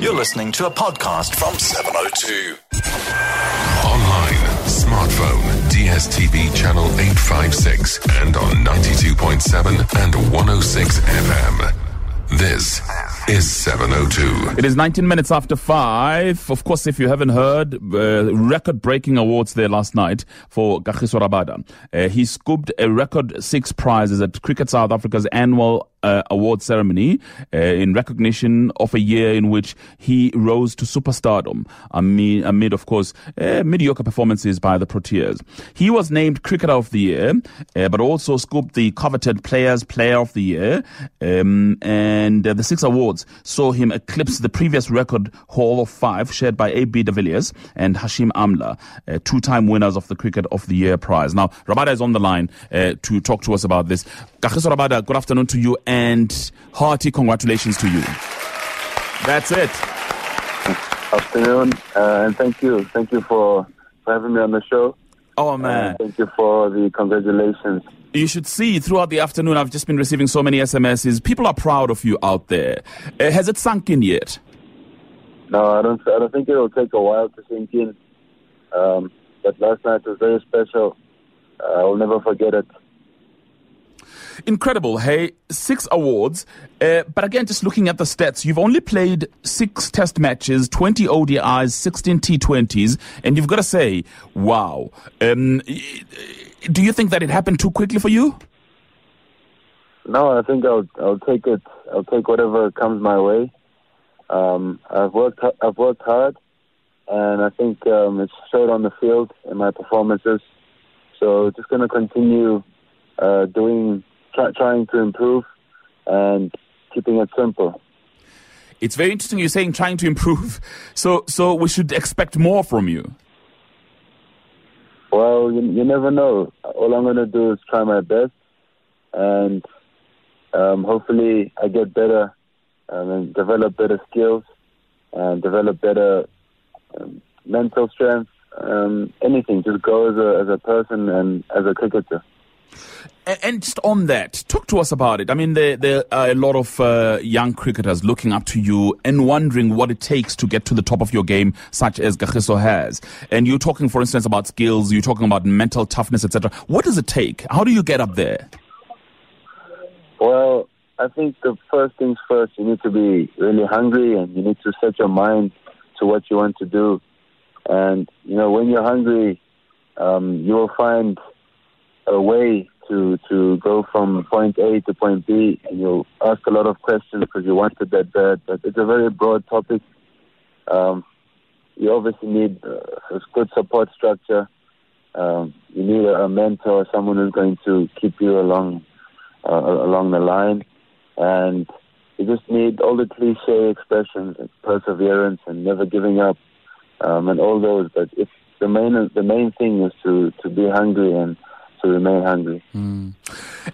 You're listening to a podcast from 702. Online, smartphone, DSTV channel 856 and on 92.7 and 106 FM. This is 702. It is 19 minutes after 5. Of course, if you haven't heard, uh, record breaking awards there last night for Kagiso Rabada. Uh, he scooped a record six prizes at Cricket South Africa's annual uh, award ceremony uh, in recognition of a year in which he rose to superstardom amid, amid of course, uh, mediocre performances by the Proteas. He was named Cricketer of the Year, uh, but also scooped the coveted Players Player of the Year. Um, and uh, the six awards saw him eclipse the previous record haul of five shared by A.B. de Villiers and Hashim Amla, uh, two-time winners of the Cricket of the Year prize. Now, Rabada is on the line to talk to us about this. Kagiso Rabada, good afternoon to you and hearty congratulations to you. That's it. Afternoon, uh, and thank you. Thank you for, for having me on the show. Oh, man. Uh, thank you for the congratulations. You should see throughout the afternoon, I've just been receiving so many SMSs. People are proud of you out there. Uh, has it sunk in yet? No, I don't. I don't think it will take a while to sink in. Um, but last night was very special. Uh, I will never forget it. Incredible, hey, six awards. Uh, but again, just looking at the stats, you've only played six test matches, 20 ODIs, 16 T20s, and you've got to say, wow. Um, do you think that it happened too quickly for you? No, I think I'll I'll take it. I'll take whatever comes my way. Um, I've worked I've worked hard, and I think um, it's showed on the field in my performances. So just going to continue uh, doing trying to improve and keeping it simple. It's very interesting you're saying trying to improve. So, so we should expect more from you. Well, you, you never know. All I'm going to do is try my best, and um, hopefully I get better um, and develop better skills and develop better um, mental strength. Um, anything, just go as a as a person and as a cricketer. And just on that, talk to us about it. I mean, there, there are a lot of uh, young cricketers looking up to you and wondering what it takes to get to the top of your game, such as Kagiso has. And you're talking, for instance, about skills. You're talking about mental toughness, etc. What does it take? How do you get up there? Well, I think the first things first, you need to be really hungry and you need to set your mind to what you want to do. And, you know, when you're hungry, um, you will find a way to to go from point A to point B, and you'll ask a lot of questions because you wanted that bad. But it's a very broad topic. Um, you obviously need uh, a good support structure. Um, you need a, a mentor, someone who's going to keep you along uh, along the line, and you just need all the cliche expressions like perseverance and never giving up, um, and all those. But if the main the main thing is to to be hungry and to remain hungry. Mm.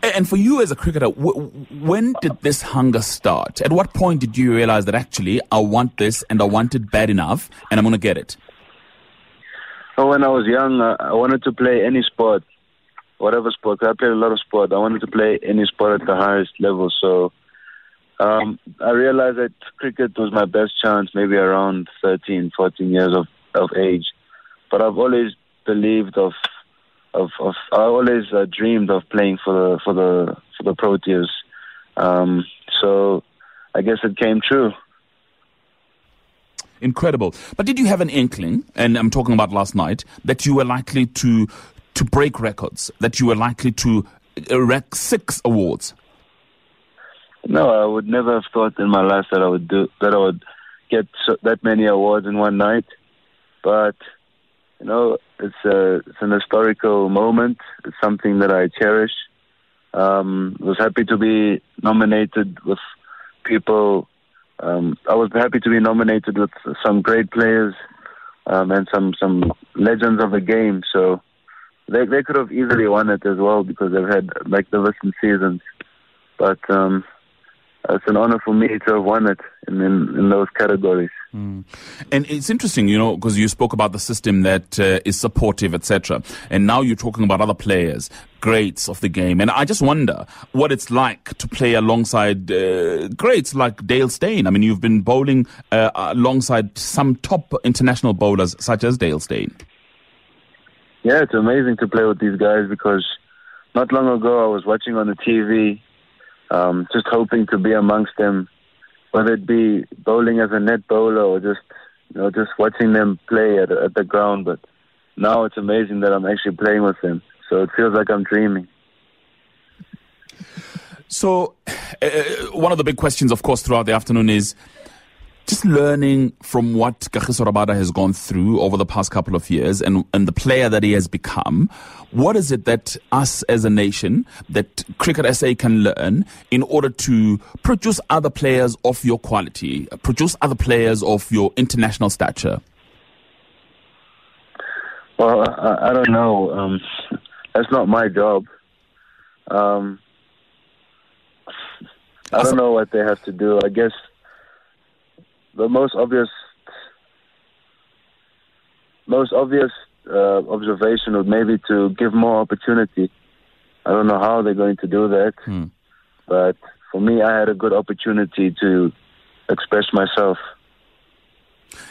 And for you as a cricketer, when did this hunger start? At what point did you realize that actually I want this and I want it bad enough and I'm going to get it? Well, when I was young, uh, I wanted to play any sport, whatever sport. I played a lot of sport. I wanted to play any sport at the highest level. So um, I realized that cricket was my best chance, maybe around 13, 14 years of, of age. But I've always believed of of, of I always uh, dreamed of playing for the for the for the Proteas. Um, so I guess it came true. Incredible. But did you have an inkling, and I'm talking about last night, that you were likely to to break records, that you were likely to erect six awards? No, I would never have thought in my life that I would do that. I would get so, that many awards in one night. But you know, it's a it's an historical moment. It's something that I cherish. Um, was happy to be nominated with people. Um, I was happy to be nominated with some great players um, and some some legends of the game. So they they could have easily won it as well because they've had magnificent seasons. But um, it's an honor for me to have won it in, in, in those categories. And it's interesting, you know, because you spoke about the system that uh, is supportive, etc. And now you're talking about other players, greats of the game. And I just wonder what it's like to play alongside uh, greats like Dale Steyn. I mean, you've been bowling uh, alongside some top international bowlers such as Dale Steyn. Yeah, it's amazing to play with these guys because not long ago I was watching on the TV, um, just hoping to be amongst them whether it be bowling as a net bowler or just you know just watching them play at, at the ground. But now it's amazing that I'm actually playing with them, so it feels like I'm dreaming. So, uh, one of the big questions, of course, throughout the afternoon is just learning from what Kagiso Rabada has gone through over the past couple of years and, and the player that he has become. What is it that us as a nation, that Cricket SA can learn in order to produce other players of your quality, produce other players of your international stature? Well, I, I don't know. Um, that's not my job. Um, I don't know what they have to do. I guess the most obvious most obvious uh, observation would maybe to give more opportunity. I don't know how they're going to do that, Hmm. but for me, I had a good opportunity to express myself.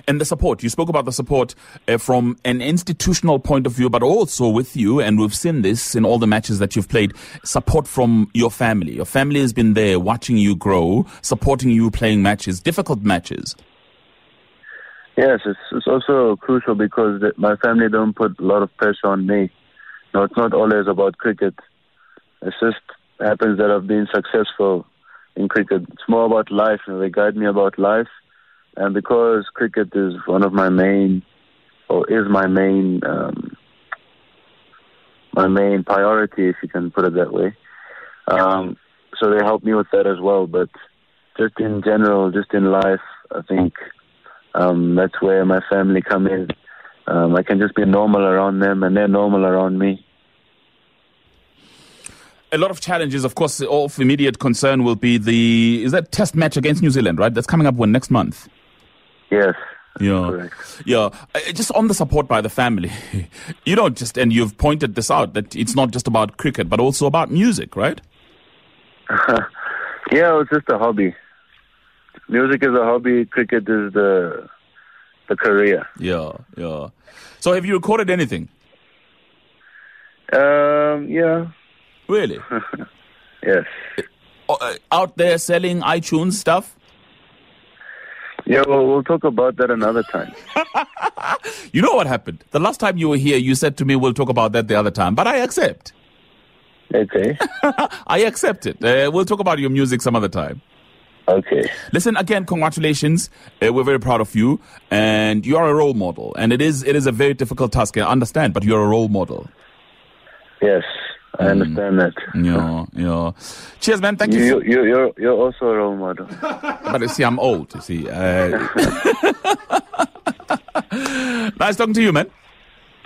And the support, you spoke about the support uh, from an institutional point of view, but also with you, and we've seen this in all the matches that you've played, support from your family. Your family has been there watching you grow, supporting you playing matches, difficult matches. Yes, it's, it's also crucial because the, my family don't put a lot of pressure on me. No, it's not always about cricket. It just happens that I've been successful in cricket. It's more about life, and they guide me about life. And because cricket is one of my main, or is my main, um, my main priority, if you can put it that way. Um, so they help me with that as well. But just in general, just in life, I think um, that's where my family come in. Um, I can just be normal around them, and they're normal around me. A lot of challenges, of course, of immediate concern will be the, is that test match against New Zealand, right? That's coming up when next month. Yes. Yeah. Correct. Yeah. Just on the support by the family, you know, just, and you've pointed this out, that it's not just about cricket, but also about music, right? Yeah, it's just a hobby. Music is a hobby. Cricket is the the career. Yeah, yeah. So have you recorded anything? Um, yeah. Really? Yes. uh, out there selling iTunes stuff? Yeah. Well, we'll talk about that another time. You know what happened? The last time you were here, you said to me, we'll talk about that the other time, but I accept. Okay. I accept it. Uh, we'll talk about your music some other time. Okay. Listen again, congratulations. Uh, we're very proud of you, and you are a role model. And it is it is a very difficult task. I understand, but you're a role model. Yes, I understand that. Yeah, yeah. Cheers, man. Thank you. You, you, you're you're also a role model. but you see, I'm old. You see. Uh, nice talking to you, man.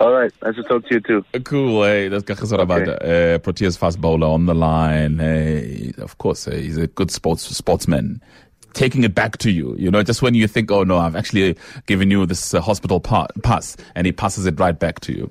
All right. Nice to talk to you too. Cool. Hey, that's Kagiso Rabada, uh, Proteas fast bowler on the line. Hey, of course, uh, he's a good sports sportsman. Taking it back to you, you know, just when you think, oh no, I've actually given you this uh, hospital pa- pass, and he passes it right back to you.